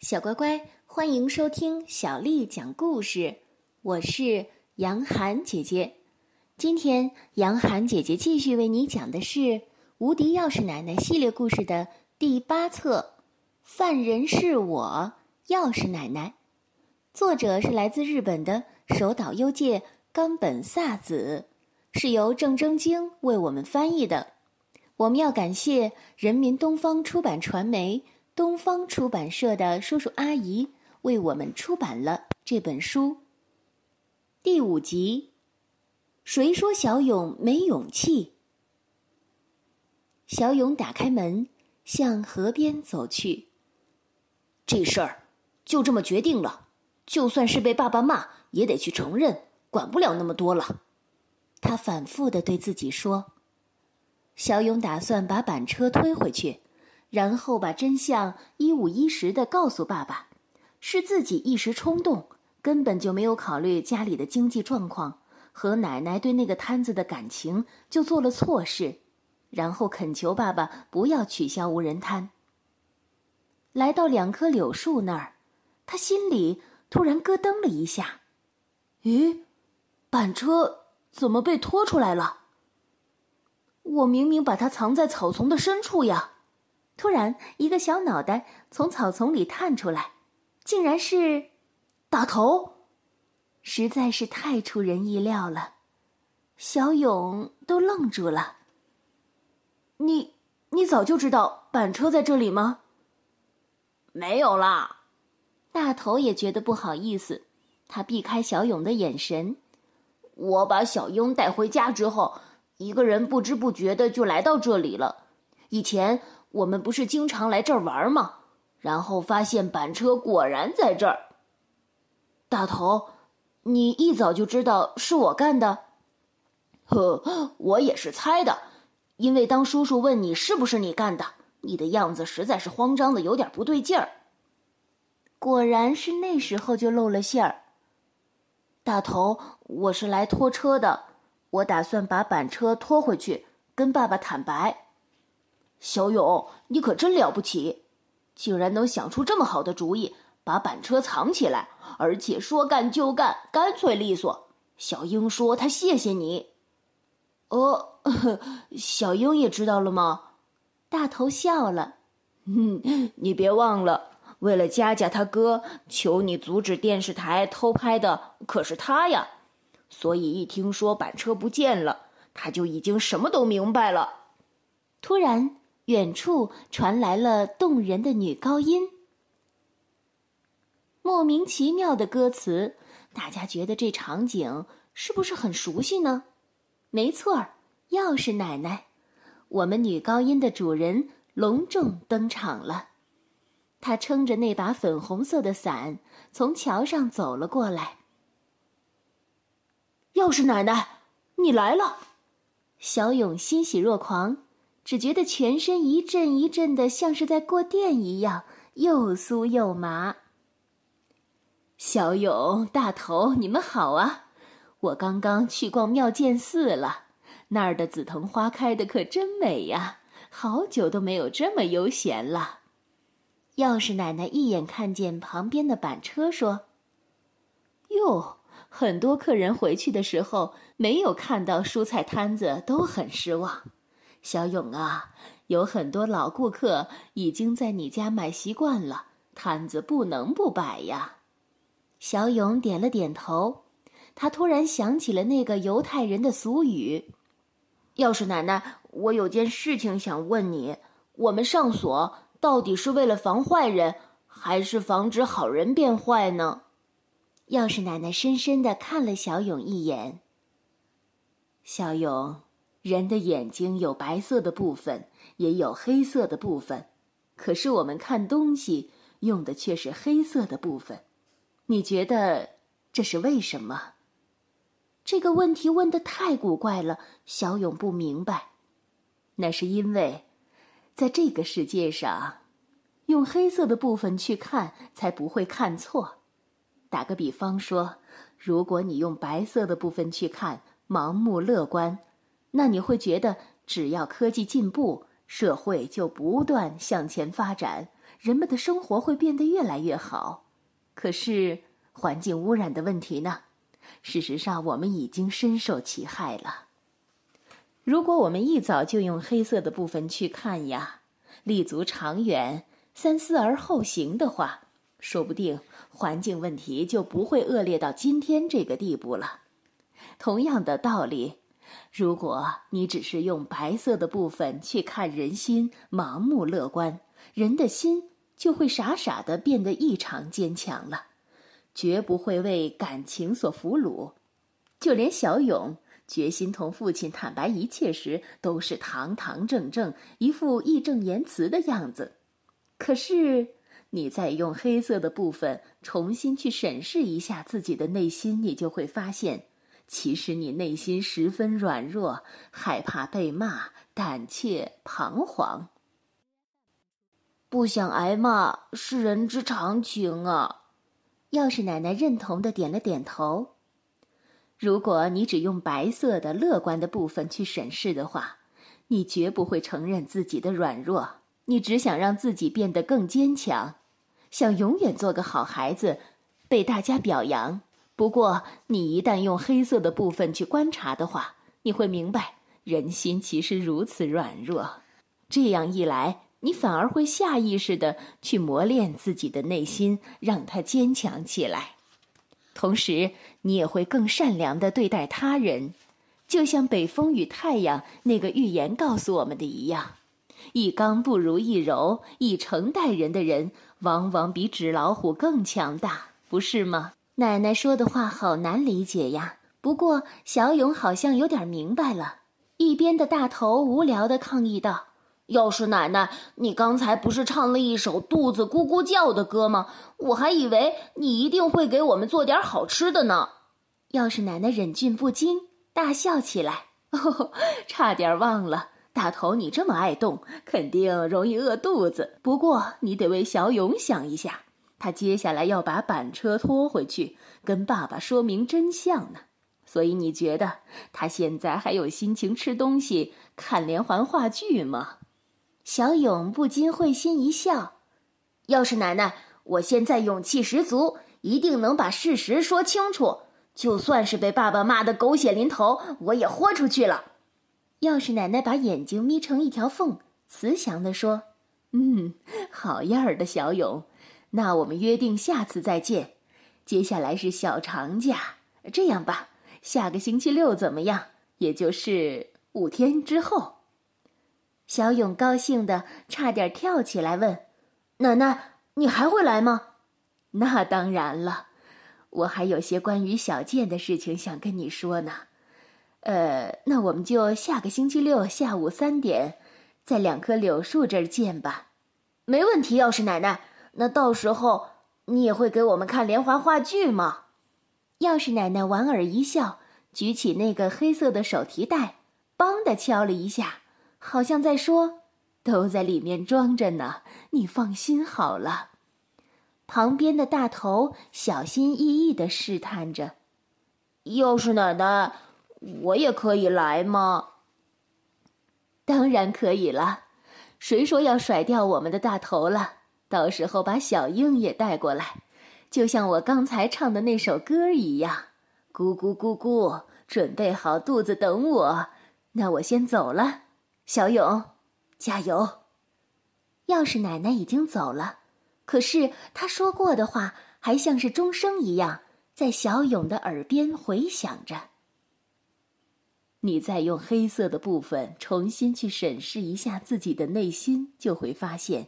小乖乖，欢迎收听小丽讲故事。我是杨涵姐姐。今天，杨涵姐姐继续为你讲的是《无敌钥匙奶奶》系列故事的第八册《犯人是我，钥匙奶奶》。作者是来自日本的手岛优介冈本萨子，是由郑征京为我们翻译的。我们要感谢人民东方出版传媒。东方出版社的叔叔阿姨为我们出版了这本书。第五集，谁说小勇没勇气？小勇打开门，向河边走去。这事儿就这么决定了，就算是被爸爸骂，也得去承认，管不了那么多了。他反复的对自己说。小勇打算把板车推回去。然后把真相一五一十的告诉爸爸，是自己一时冲动，根本就没有考虑家里的经济状况和奶奶对那个摊子的感情，就做了错事。然后恳求爸爸不要取消无人摊。来到两棵柳树那儿，他心里突然咯噔了一下：“咦，板车怎么被拖出来了？我明明把它藏在草丛的深处呀！”突然，一个小脑袋从草丛里探出来，竟然是大头，实在是太出人意料了。小勇都愣住了。你，你早就知道板车在这里吗？没有啦。大头也觉得不好意思，他避开小勇的眼神。我把小英带回家之后，一个人不知不觉的就来到这里了。以前。我们不是经常来这儿玩吗？然后发现板车果然在这儿。大头，你一早就知道是我干的？呵，我也是猜的，因为当叔叔问你是不是你干的，你的样子实在是慌张的有点不对劲儿。果然是那时候就露了馅儿。大头，我是来拖车的，我打算把板车拖回去，跟爸爸坦白。小勇，你可真了不起，竟然能想出这么好的主意，把板车藏起来，而且说干就干，干脆利索。小英说她谢谢你。哦，小英也知道了吗？大头笑了。嗯，你别忘了，为了佳佳他哥，求你阻止电视台偷拍的可是他呀。所以一听说板车不见了，他就已经什么都明白了。突然。远处传来了动人的女高音，莫名其妙的歌词，大家觉得这场景是不是很熟悉呢？没错儿，钥匙奶奶，我们女高音的主人隆重登场了。她撑着那把粉红色的伞，从桥上走了过来。钥匙奶奶，你来了！小勇欣喜若狂。只觉得全身一阵一阵的，像是在过电一样，又酥又麻。小勇、大头，你们好啊！我刚刚去逛妙见寺了，那儿的紫藤花开的可真美呀，好久都没有这么悠闲了。钥匙奶奶一眼看见旁边的板车，说：“哟，很多客人回去的时候没有看到蔬菜摊子，都很失望。”小勇啊，有很多老顾客已经在你家买习惯了，摊子不能不摆呀。小勇点了点头，他突然想起了那个犹太人的俗语：“钥匙奶奶，我有件事情想问你，我们上锁到底是为了防坏人，还是防止好人变坏呢？”钥匙奶奶深深的看了小勇一眼。小勇。人的眼睛有白色的部分，也有黑色的部分，可是我们看东西用的却是黑色的部分。你觉得这是为什么？这个问题问的太古怪了，小勇不明白。那是因为，在这个世界上，用黑色的部分去看，才不会看错。打个比方说，如果你用白色的部分去看，盲目乐观。那你会觉得，只要科技进步，社会就不断向前发展，人们的生活会变得越来越好。可是，环境污染的问题呢？事实上，我们已经深受其害了。如果我们一早就用黑色的部分去看呀，立足长远，三思而后行的话，说不定环境问题就不会恶劣到今天这个地步了。同样的道理，如果你只是用白色的部分去看人心，盲目乐观，人的心就会傻傻的变得异常坚强了，绝不会为感情所俘虏。就连小勇。决心同父亲坦白一切时，都是堂堂正正，一副义正言辞的样子。可是，你再用黑色的部分重新去审视一下自己的内心，你就会发现，其实你内心十分软弱，害怕被骂，胆怯彷徨。不想挨骂是人之常情啊。钥匙奶奶认同的点了点头。如果你只用白色的乐观的部分去审视的话，你绝不会承认自己的软弱。你只想让自己变得更坚强，想永远做个好孩子，被大家表扬。不过，你一旦用黑色的部分去观察的话，你会明白人心其实如此软弱。这样一来，你反而会下意识的去磨练自己的内心，让它坚强起来。同时，你也会更善良的对待他人，就像北风与太阳那个预言告诉我们的一样：一刚不如一柔，以诚待人的人，往往比纸老虎更强大，不是吗？奶奶说的话好难理解呀。不过小勇好像有点明白了。一边的大头无聊的抗议道。要是奶奶，你刚才不是唱了一首肚子咕咕叫的歌吗？我还以为你一定会给我们做点好吃的呢。要是奶奶忍俊不禁，大笑起来。哦，差点忘了，大头，你这么爱动，肯定容易饿肚子。不过你得为小勇想一下，他接下来要把板车拖回去，跟爸爸说明真相呢。所以你觉得他现在还有心情吃东西、看连环话剧吗？小勇不禁会心一笑，要是奶奶，我现在勇气十足，一定能把事实说清楚。就算是被爸爸骂得狗血淋头，我也豁出去了。要是奶奶把眼睛眯成一条缝，慈祥地说：“嗯，好样的，小勇。那我们约定下次再见。接下来是小长假，这样吧，下个星期六怎么样？也就是五天之后。”小勇高兴的差点跳起来问：“奶奶，你还会来吗？”“那当然了，我还有些关于小健的事情想跟你说呢。呃，那我们就下个星期六下午三点，在两棵柳树这儿见吧。”“没问题，要是奶奶。那到时候你也会给我们看连环话剧吗？”要是奶奶莞尔一笑，举起那个黑色的手提袋，梆的敲了一下。好像在说，都在里面装着呢，你放心好了。旁边的大头小心翼翼的试探着：“要是奶奶，我也可以来吗？”“当然可以了，谁说要甩掉我们的大头了？到时候把小英也带过来，就像我刚才唱的那首歌一样，咕咕咕咕，准备好肚子等我。那我先走了。”小勇，加油！钥匙奶奶已经走了，可是她说过的话还像是钟声一样在小勇的耳边回响着。你再用黑色的部分重新去审视一下自己的内心，就会发现，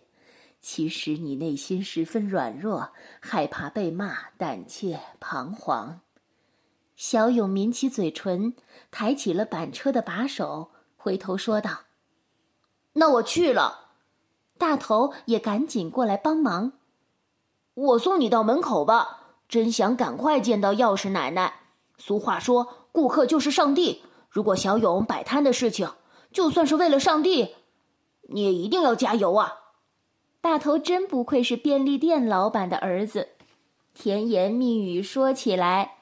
其实你内心十分软弱，害怕被骂，胆怯彷徨。小勇抿起嘴唇，抬起了板车的把手，回头说道。那我去了，大头也赶紧过来帮忙。我送你到门口吧，真想赶快见到钥匙奶奶。俗话说，顾客就是上帝。如果小勇摆摊的事情，就算是为了上帝，你也一定要加油啊！大头真不愧是便利店老板的儿子，甜言蜜语说起来，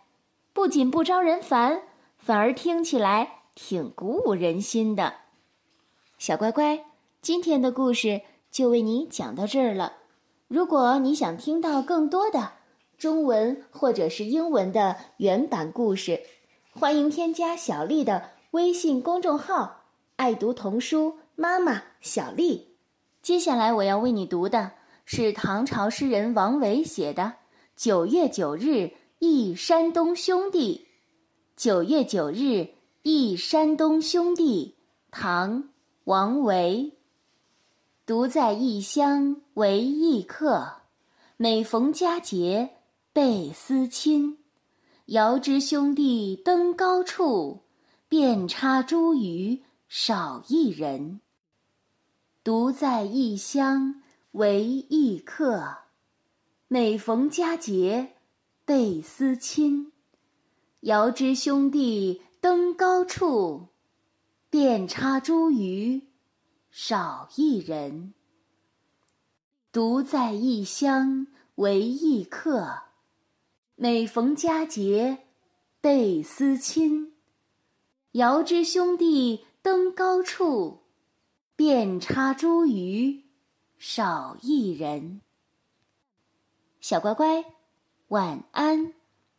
不仅不招人烦，反而听起来挺鼓舞人心的。小乖乖，今天的故事就为你讲到这儿了。如果你想听到更多的中文或者是英文的原版故事，欢迎添加小丽的微信公众号“爱读童书妈妈小丽”。接下来我要为你读的是唐朝诗人王维写的《九月九日忆山东兄弟》。九月九日忆山东兄弟，唐·王维。独在异乡为异客，每逢佳节倍思亲。遥知兄弟登高处，遍插茱萸少一人。独在异乡为异客，每逢佳节倍思亲。遥知兄弟登高处，遍插茱萸少一人。独在异乡为异客，每逢佳节倍思亲。遥知兄弟登高处，遍插茱萸少一人。小乖乖，晚安。